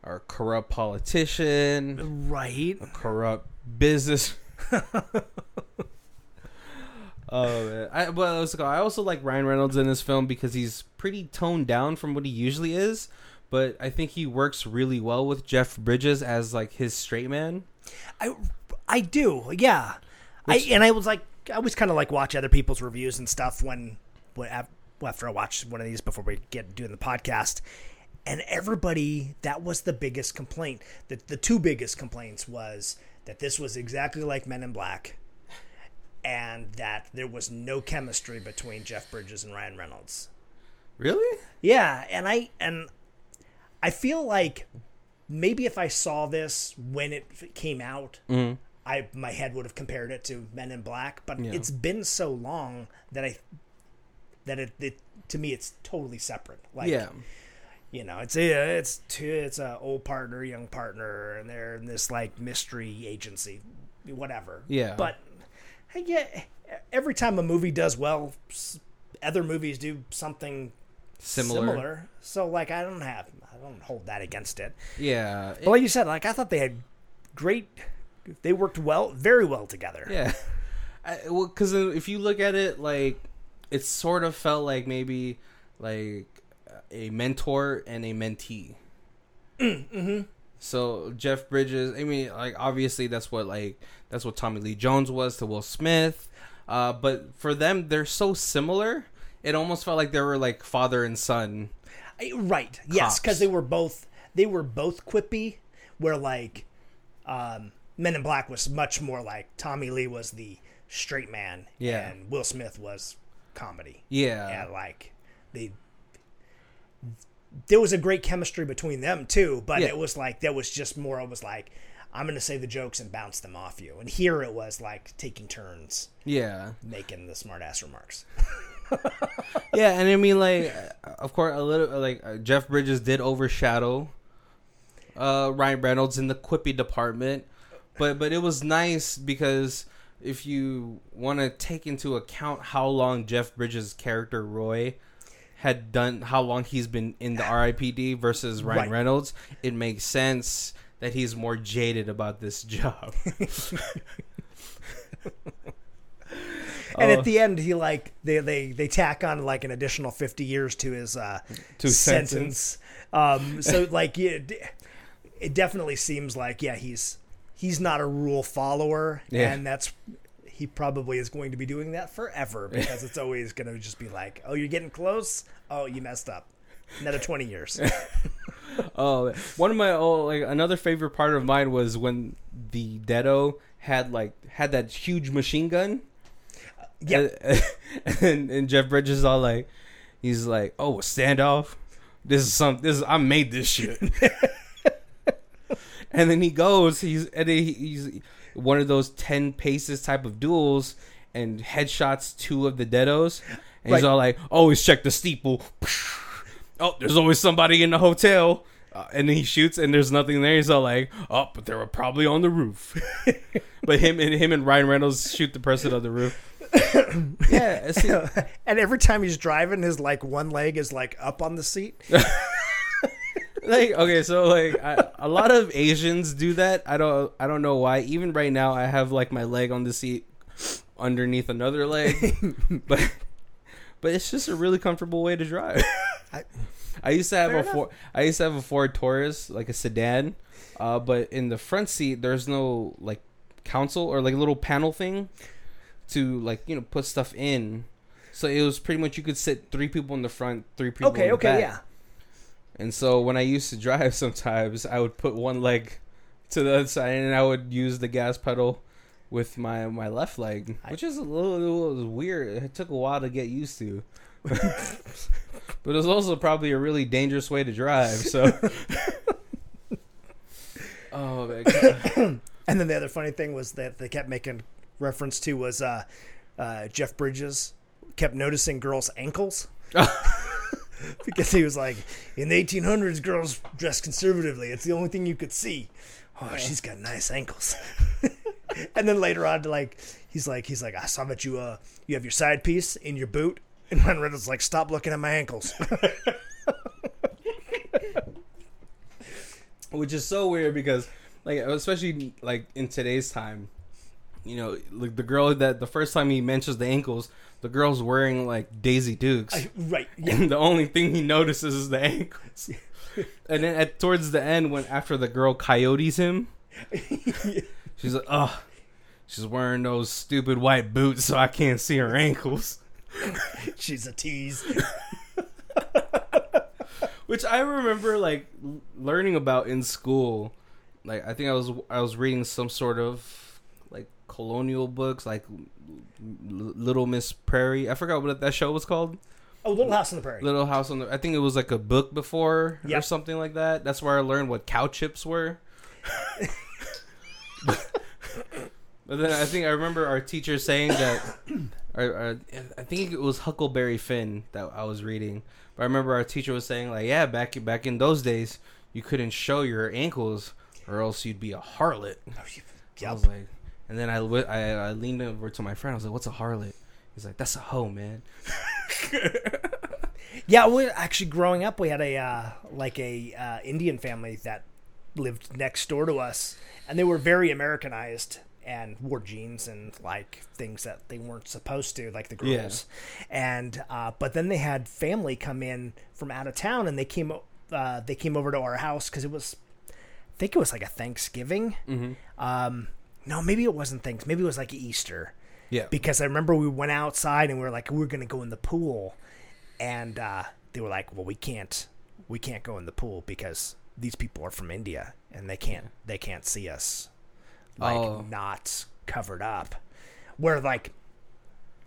or a corrupt politician, right a corrupt business. oh man, I well? I also like Ryan Reynolds in this film because he's pretty toned down from what he usually is, but I think he works really well with Jeff Bridges as like his straight man. I I do, yeah. Which- I and I was like, I always kind of like watch other people's reviews and stuff when, when after I watch one of these before we get doing the podcast, and everybody that was the biggest complaint. The the two biggest complaints was that this was exactly like Men in Black, and that there was no chemistry between Jeff Bridges and Ryan Reynolds. Really? Yeah, and I and I feel like maybe if I saw this when it came out, Mm-hmm. I my head would have compared it to Men in Black, but Yeah. it's been so long that I that it, it to me it's totally separate. Like yeah. you know, it's a it's two it's a old partner, young partner, and they're in this like mystery agency, whatever. Yeah. But get every time a movie does well, other movies do something Similar. So like I don't have I don't hold that against it. Yeah. But like you said, like I thought they had great they worked well very well together. Yeah. I, well, because if you look at it, like, it sort of felt like maybe like a mentor and a mentee. mm-hmm. So Jeff Bridges, I mean, like obviously that's what like that's what Tommy Lee Jones was to Will Smith, uh, but for them they're so similar. It almost felt like they were like father and son. Right. Yes, because they were both they were both quippy. Where like um, Men in Black was much more like Tommy Lee was the straight man, Yeah. and Will Smith was comedy. Yeah. and like they there was a great chemistry between them too but Yeah. it was like there was just more it was like i'm gonna say the jokes and bounce them off you and here it was like taking turns Yeah. making the smart ass remarks yeah, and I mean, like, of course, a little like uh, Jeff Bridges did overshadow uh, Ryan Reynolds in the quippy department, but but it was nice because if you want to take into account how long Jeff Bridges' character Roy had done, how long he's been in the RIPD versus Ryan Right. Reynolds, it makes sense that he's more jaded about this job. and Oh. at the end he like they they they tack on like an additional 50 years to his uh To his sentence. um so like yeah, it definitely seems like yeah he's he's not a rule follower. Yeah. and that's he probably is going to be doing that forever because it's always going to just be like oh you're getting close? Oh you messed up. Another 20 years. Oh, one of my oh, like another favorite part of mine was when the Deado had like had that huge machine gun. Yeah and, and Jeff Bridges is all like, he's like, "Oh, standoff. This is some. This is I made this shit." and then he goes. He's and he, he's one of those ten paces type of duels and headshots two of the Deados. And he's all like, "Always check the steeple." oh, there's always somebody in the hotel. Uh, and then he shoots, and there's nothing there. He's all like, "Oh, but they were probably on the roof." but him and him and Ryan Reynolds shoot the person on the roof. Yeah, and every time he's driving his like one leg is like up on the seat like okay, so like I, a lot of Asians do that. I don't I don't know why. Even right now, I have like my leg on the seat underneath another leg, but but it's just a really comfortable way to drive. I- I used to have a enough. Ford. I used to have a Ford Taurus, like a sedan, uh, but in the front seat, there's no like console or like a little panel thing to like you know put stuff in. So it was pretty much you could sit three people in the front, three people. in Okay, the okay, back. yeah. And so when I used to drive, sometimes I would put one leg to the other side, and I would use the gas pedal with my my left leg, which is a little, little weird. It took a while to get used to, but it was also probably a really dangerous way to drive. So, oh my god, And then the other funny thing was that they kept making reference to was uh, uh, Jeff Bridges kept noticing girls' ankles. because he was like, in the 1800s, girls dressed conservatively. It's the only thing you could see. Oh, she's got nice ankles. and then later on, like he's like, he's like, I saw that you uh, you have your side piece in your boot. And Ryan Reynolds like, stop looking at my ankles. which is so weird because like especially like in today's time you know like the girl that the first time he mentions the ankles the girl's wearing like daisy dukes I- right? Yeah. and the only thing he notices is the ankles and then at towards the end when after the girl coyotes him she's like oh she's wearing those stupid white boots so i can't see her ankles She's a tease. which I remember like learning about in school. Like I think I was I was reading some sort of colonial books, like L- Little Miss Prairie. I forgot what that show was called. Oh, Little House on the Prairie. Little House on the. I think it was like a book before or something like that. That's where I learned what cow chips were. but then I think I remember our teacher saying that. Or, or, I think it was Huckleberry Finn that I was reading. But I remember our teacher was saying like, yeah, back back in those days, you couldn't show your ankles, or else you'd be a harlot. Oh, I Yep. was like, and then I, I I leaned over to my friend. I was like, "What's a harlot?" He's like, "That's a hoe, man." Yeah, we actually growing up, we had a uh, like a uh, Indian family that lived next door to us, and they were very Americanized and wore jeans and like things that they weren't supposed to, like the Yeah. girls. And uh, but then they had family come in from out of town, and they came uh, they came over to our house because it was, I think it was like a Thanksgiving. Mm-hmm. Um, no, maybe it wasn't things. Maybe it was like Easter Yeah. because I remember we went outside and we were like we are gonna go in the pool, and uh, they were like, well, we can't, we can't go in the pool because these people are from India and they can't, they can't see us, like Oh. not covered up. Where like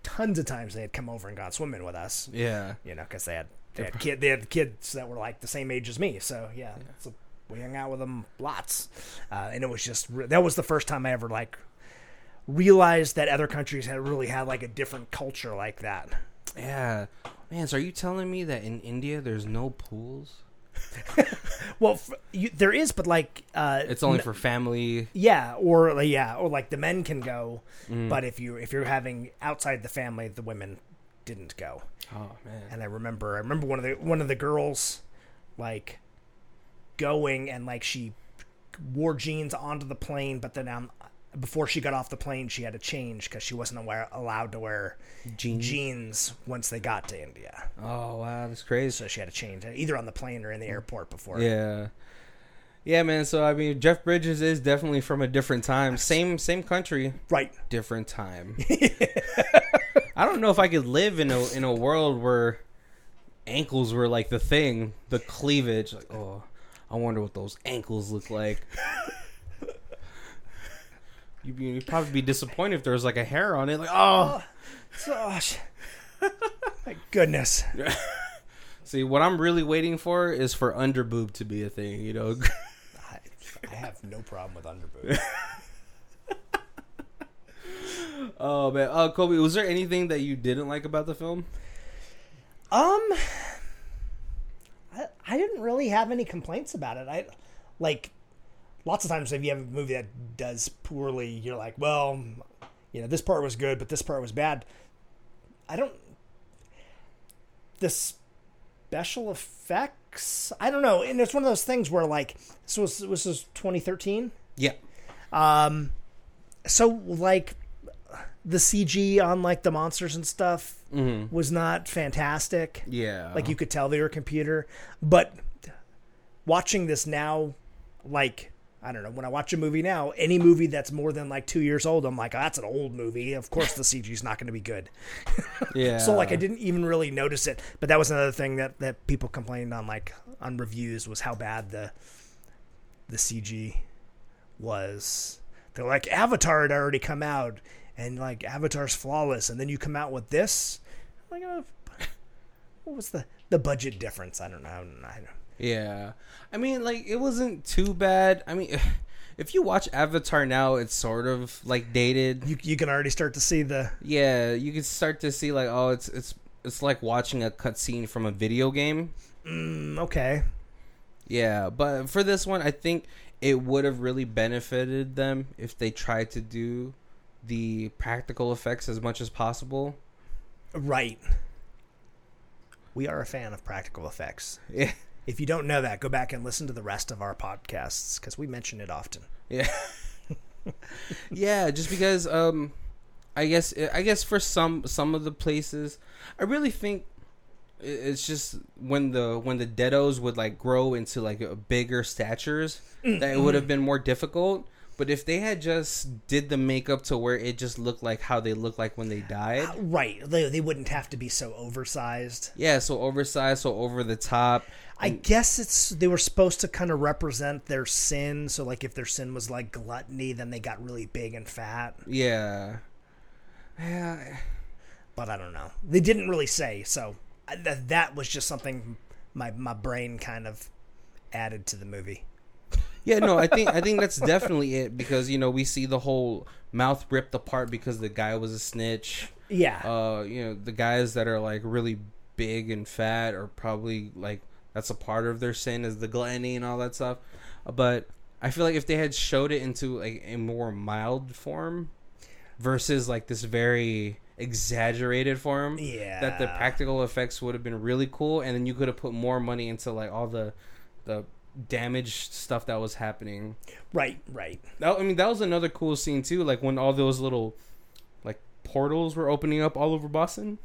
tons of times they had come over and gone swimming with us, Yeah. you know, because they had they had kid they had kids that were like the same age as me. So yeah, so we hung out with them lots, uh, and it was just re- that was the first time I ever like realized that other countries had really had like a different culture like that. Yeah. Man, so are you telling me that in India there's no pools? Well, f- you, there is, but like uh, It's only n- for family. yeah, or like, yeah, or like the men can go, Mm. but if you if you're having outside the family, the women didn't go. Oh man. and I remember I remember one of the one of the girls like going and like she wore jeans onto the plane, but then um, before she got off the plane, she had to change because she wasn't aware, allowed to wear Jeans. jeans once they got to India. Oh wow, that's crazy. So she had to change either on the plane or in the airport before. Yeah. Yeah, man. So I mean, Jeff Bridges is definitely from a different time. Same same country, Right. different time. I don't know if I could live in a in a world where ankles were like the thing, the cleavage. Like, oh, I wonder what those ankles look like. You'd, be, you'd probably be disappointed if there was like a hair on it. Like, oh, Gosh. My goodness. see, what I'm really waiting for is for underboob to be a thing. You know, I, I have no problem with underboob. oh man, uh, Colby, was there anything that you didn't like about the film? Um, I, I didn't really have any complaints about it. I like lots of times if you have a movie that does poorly, you're like, well, you know, this part was good, but this part was bad. I don't. This special effects. I don't know, and it's one of those things where like this was this was 2013. Yeah. Um, so like the CG on like the monsters and stuff Mm-hmm. was not fantastic. Yeah. Like you could tell they were computer, but watching this now, like I don't know, when I watch a movie now, any movie that's more than like two years old, I'm like, oh, that's an old movie. Of course, the CG is not going to be good. Yeah. So like I didn't even really notice it. But that was another thing that that people complained on like on reviews was how bad the the CG was. They're like Avatar had already come out and like Avatar's flawless and then you come out with this. I'm like uh, what was the the budget difference? I don't know. I don't know. Yeah. I mean, like, it wasn't too bad. I mean, if you watch Avatar now, it's sort of like dated. You you can already start to see the Yeah, you can start to see like, oh, it's it's it's like watching a cutscene from a video game. mm, okay. Yeah, but for this one, I think it would have really benefited them if they tried to do the practical effects as much as possible. Right. We are a fan of practical effects. Yeah. If you don't know that, go back and listen to the rest of our podcasts because we mention it often. Yeah. yeah, just because um I guess I guess for some some of the places I really think it's just when the when the deados would like grow into like bigger statures that it would have been more difficult but if they had just did the makeup to where it just looked like how they looked like when they died uh, Right. They, they wouldn't have to be so oversized. yeah so oversized so over the top I guess it's they were supposed to kind of represent their sin. So like if their sin was like gluttony, then they got really big and fat. yeah yeah But I don't know. They didn't really say. So I, that that was just something my my brain kind of added to the movie. Yeah, no, I think I think that's definitely it because you know we see the whole mouth ripped apart because the guy was a snitch. Yeah. Uh, you know the guys that are like really big and fat are probably like that's a part of their sin is the gluttony and all that stuff. But I feel like if they had showed it into like a more mild form versus like this very exaggerated form, yeah. that the practical effects would have been really cool, and then you could have put more money into like all the the damaged stuff that was happening. Right. Right. That, I mean, that was another cool scene too. Like when all those little like portals were opening up all over Boston,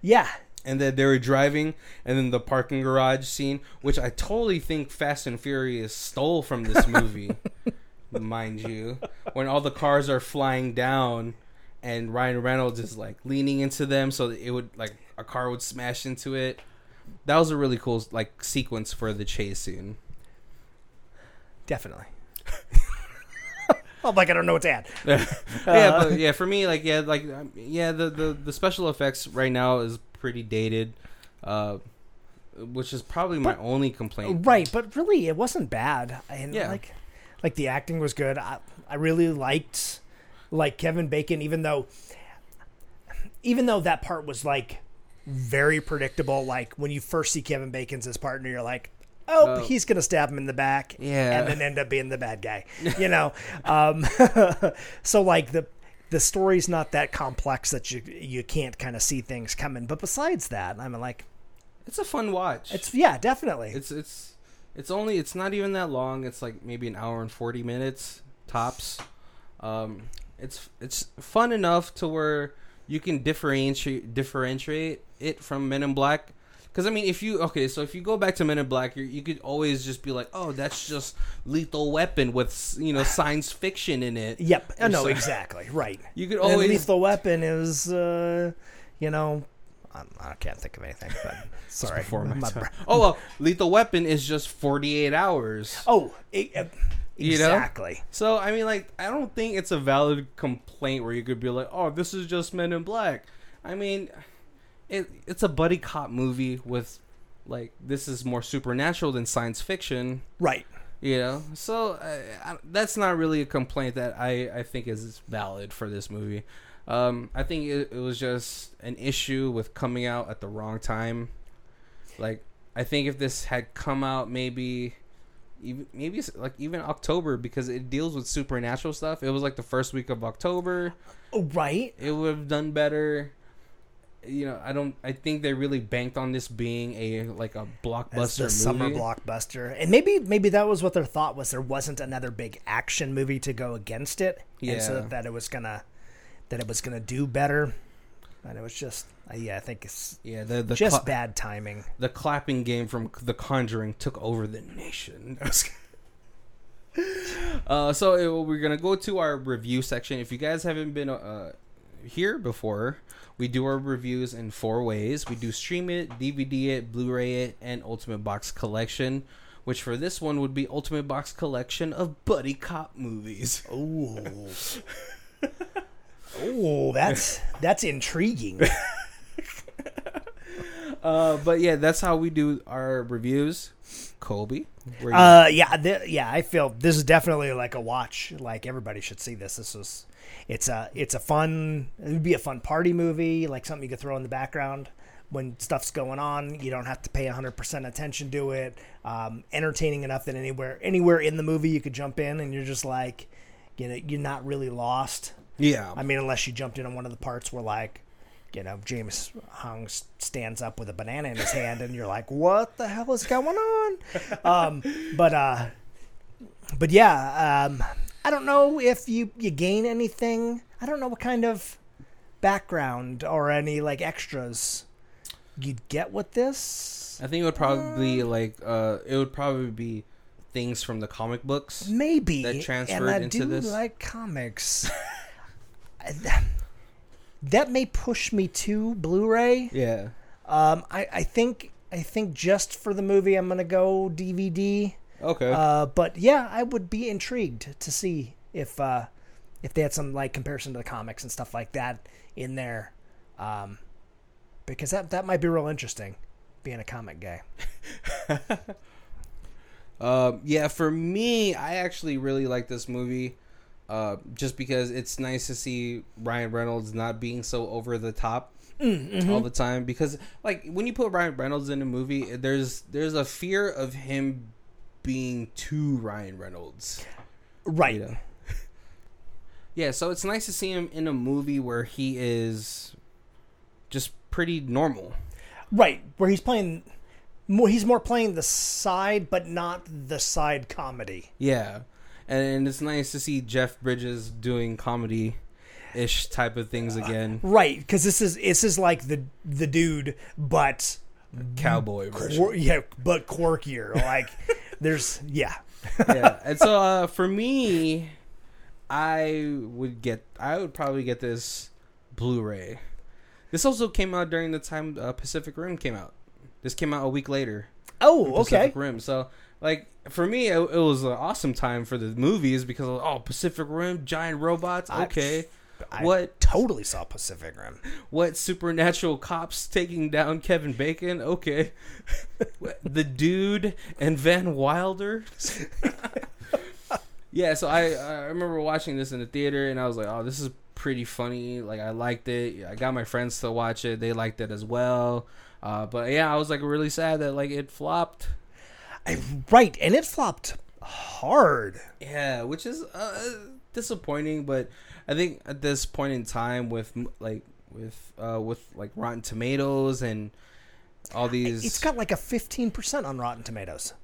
Yeah. and then they were driving, and then the parking garage scene, which I totally think Fast and Furious stole from this movie, mind you. When all the cars are flying down, and Ryan Reynolds is like leaning into them, so that it would like a car would smash into it. That was a really cool like sequence for the chase scene. Definitely. I'm like I don't know what to add. yeah, Uh, but yeah, for me, like yeah, like um, yeah, the, the the special effects right now is pretty dated, uh, which is probably my only complaint. Right, but really, it wasn't bad. And Yeah. like, like the acting was good. I, I really liked like Kevin Bacon, even though, even though that part was like very predictable. Like when you first see Kevin Bacon's his partner, you're like, oh, Oh. he's gonna stab him in the back, Yeah. and then end up being the bad guy. You know, um, so like the. The story's not that complex that you you can't kind of see things coming. But besides that, I'm like, It's a fun watch. it's yeah, definitely. it's it's it's only it's not even that long. It's like maybe an hour and forty minutes tops. Um, it's it's fun enough to where you can differentiate differentiate it from Men in Black. Because I mean, if you okay, so if you go back to Men in Black, you you could always just be like, oh, that's just Lethal Weapon with you know science fiction in it. Yep. No, exactly. Right. You could And always Lethal Weapon is, uh, you know, I, I can't think of anything. But sorry, before my My time. Oh well, Lethal Weapon is just forty eight hours. oh, e- uh, You know? exactly. So I mean, like, I don't think it's a valid complaint where you could be like, "Oh, this is just Men in Black." I mean, it it's a buddy cop movie with like this is more supernatural than science fiction, Right. you know. So I, that's not really a complaint that I I think is valid for this movie. Um, I think it, it was just an issue with coming out at the wrong time. Like, I think if this had come out maybe even maybe like even October because it deals with supernatural stuff. It was like the first week of October. Oh, right. It would have done better. You know, I don't. I think they really banked on this being a like a blockbuster summer blockbuster, and maybe maybe that was what their thought was. There wasn't another big action movie to go against it, and so Yeah. that it was gonna that it was gonna do better. And it was just, uh, yeah, I think it's Yeah, the the just cla- bad timing. the clapping game from The Conjuring took over the nation. uh, so uh, we're gonna go to our review section. If you guys haven't been uh, here before, we do our reviews in four ways. We do stream it, DVD it, Blu-ray it, and Ultimate Box Collection. Which for this one would be Ultimate Box Collection of buddy cop movies. Oh, oh, that's that's intriguing. Uh, but yeah, that's how we do our reviews. Colby, Uh, yeah, th- yeah. I feel this is definitely like a watch. Like everybody should see this. This is, it's a, it's a fun. It would be a fun party movie, like something you could throw in the background when stuff's going on. You don't have to pay hundred percent attention to it. Um, entertaining enough that anywhere, anywhere in the movie you could jump in and you're just like, you know, you're not really lost. yeah, I mean, unless you jumped in on one of the parts where like. You know, James Hong s- stands up with a banana in his hand, and you're like, "What the hell is going on?" um, but uh, but yeah, um, I don't know if you you gain anything. I don't know what kind of background or any like extras you'd get with this. I think it would probably be like uh, it would probably be things from the comic books. Maybe That transferred and I into do this? like comics. That may push me to Blu-ray. Yeah, Um, I, I think I think just for the movie, I'm gonna go DVD. Okay. Uh, but yeah, I would be intrigued to see if uh, if they had some like comparison to the comics and stuff like that in there, um, because that that might be real interesting. Being a comic guy, Um, yeah, for me, I actually really like this movie, uh, just because it's nice to see Ryan Reynolds not being so over the top all the time. Because like when you put Ryan Reynolds in a movie, there's there's a fear of him being too Ryan Reynolds. right? You know? yeah, so it's nice to see him in a movie where he is just pretty normal. Right, where he's playing more. He's more playing the side, but not the side comedy. Yeah, and it's nice to see Jeff Bridges doing comedy ish type of things uh, again. Right, because this is this is like the the dude, but Cowboy version. quir- yeah, but quirkier. Like there's yeah. yeah, and so uh, for me, I would get. I would probably get this Blu-ray. This also came out during the time uh, Pacific Rim came out. This came out a week later. Oh, okay. Pacific Rim. So like for me, it, it was an awesome time for the movies because oh Pacific Rim, giant robots. Okay, I what totally saw Pacific Rim. what supernatural cops taking down Kevin Bacon? Okay, the dude and Van Wilder. yeah, so I I remember watching this in the theater and I was like, oh, this is pretty funny. Like I liked it. I got my friends to watch it. They liked it as well. Uh, but yeah, I was like really sad that like it flopped. I, right, and it flopped hard. Yeah, which is uh, disappointing, but I think at this point in time, with like with uh with like Rotten Tomatoes and all these, It's got like a fifteen percent on Rotten Tomatoes.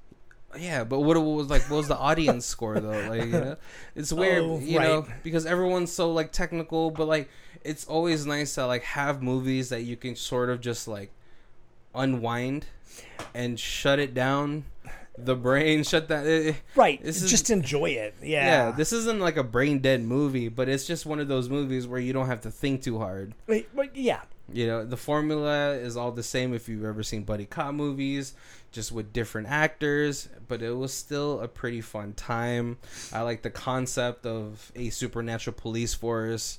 yeah. But what was like? What was the audience score though? Like, you know, it's weird, Oh, you know, because everyone's so like technical, but like it's always nice to like have movies that you can sort of just like unwind and shut it down. The brain shut that. Right, This is- just enjoy it. Yeah, yeah, this isn't like a brain dead movie, but it's just one of those movies where you don't have to think too hard. Wait, wait, yeah, You know, the formula is all the same if you've ever seen buddy cop movies, just with different actors, but it was still a pretty fun time. I like the concept of a supernatural police force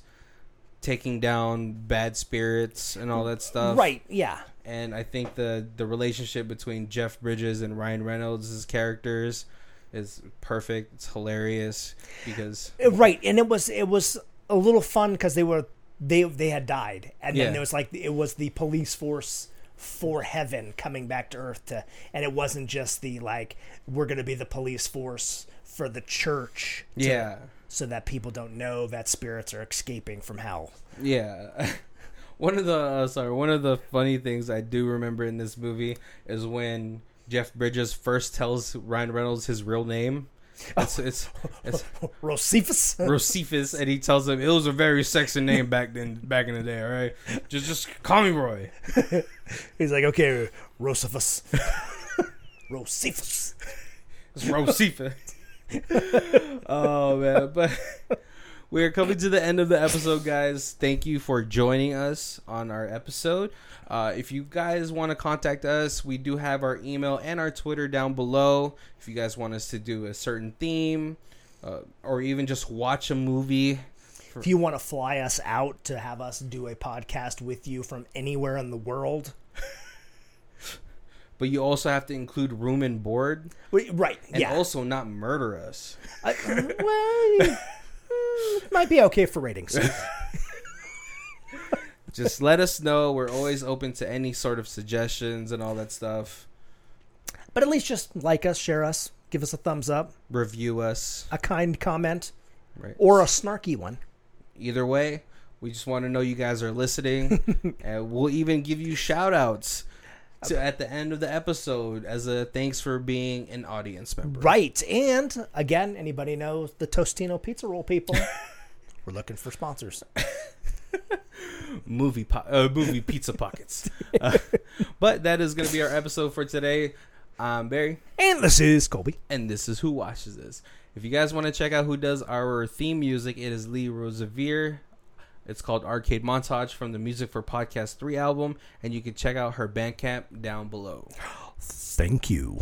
taking down bad spirits and all that stuff. right, yeah. And I think the the relationship between Jeff Bridges and Ryan Reynolds' characters is perfect. It's hilarious because Uh, Right, and it was it was a little fun because they were they they had died, and Yeah. then it was like it was the police force for heaven coming back to earth to, and it wasn't just the like we're gonna be the police force for the church, to- yeah. So that people don't know that spirits are escaping from hell. Yeah. One of the uh, sorry, one of the funny things I do remember in this movie is when Jeff Bridges first tells Ryan Reynolds his real name. It's it's, it's Roycephus. Roycephus, and he tells him it was a very sexy name back then, back in the day. All right, just just call me Roy. He's like, okay, Roycephus. Roycephus. It's Roycephus. oh man, but we're coming to the end of the episode, guys. Thank you for joining us on our episode. Uh, if you guys want to contact us, we do have our email and our Twitter down below. If you guys want us to do a certain theme, uh, or even just watch a movie, If you want to fly us out to have us do a podcast with you from anywhere in the world, but you also have to include room and board, Wait, right? and yeah. also not murder us. I- well, might be okay for ratings. Just let us know. We're always open to any sort of suggestions and all that stuff. But at least just like us, share us, give us a thumbs up, Review us. a kind comment, Right. or a snarky one. Either way, we just want to know you guys are listening, and we'll even give you shout outs to at the end of the episode as a thanks for being an audience member. Right. And again, anybody knows the Tostino pizza roll people? We're looking for sponsors. Movie po- uh, movie pizza pockets. Uh, but that is going to be our episode for today. I'm Barry, And this is Colby. and this is Who Watches This. If you guys want to check out who does our theme music, it is Lee Rosevere. It's called Arcade Montage from the Music for Podcast 3 album, and you can check out her Bandcamp down below. Thank you.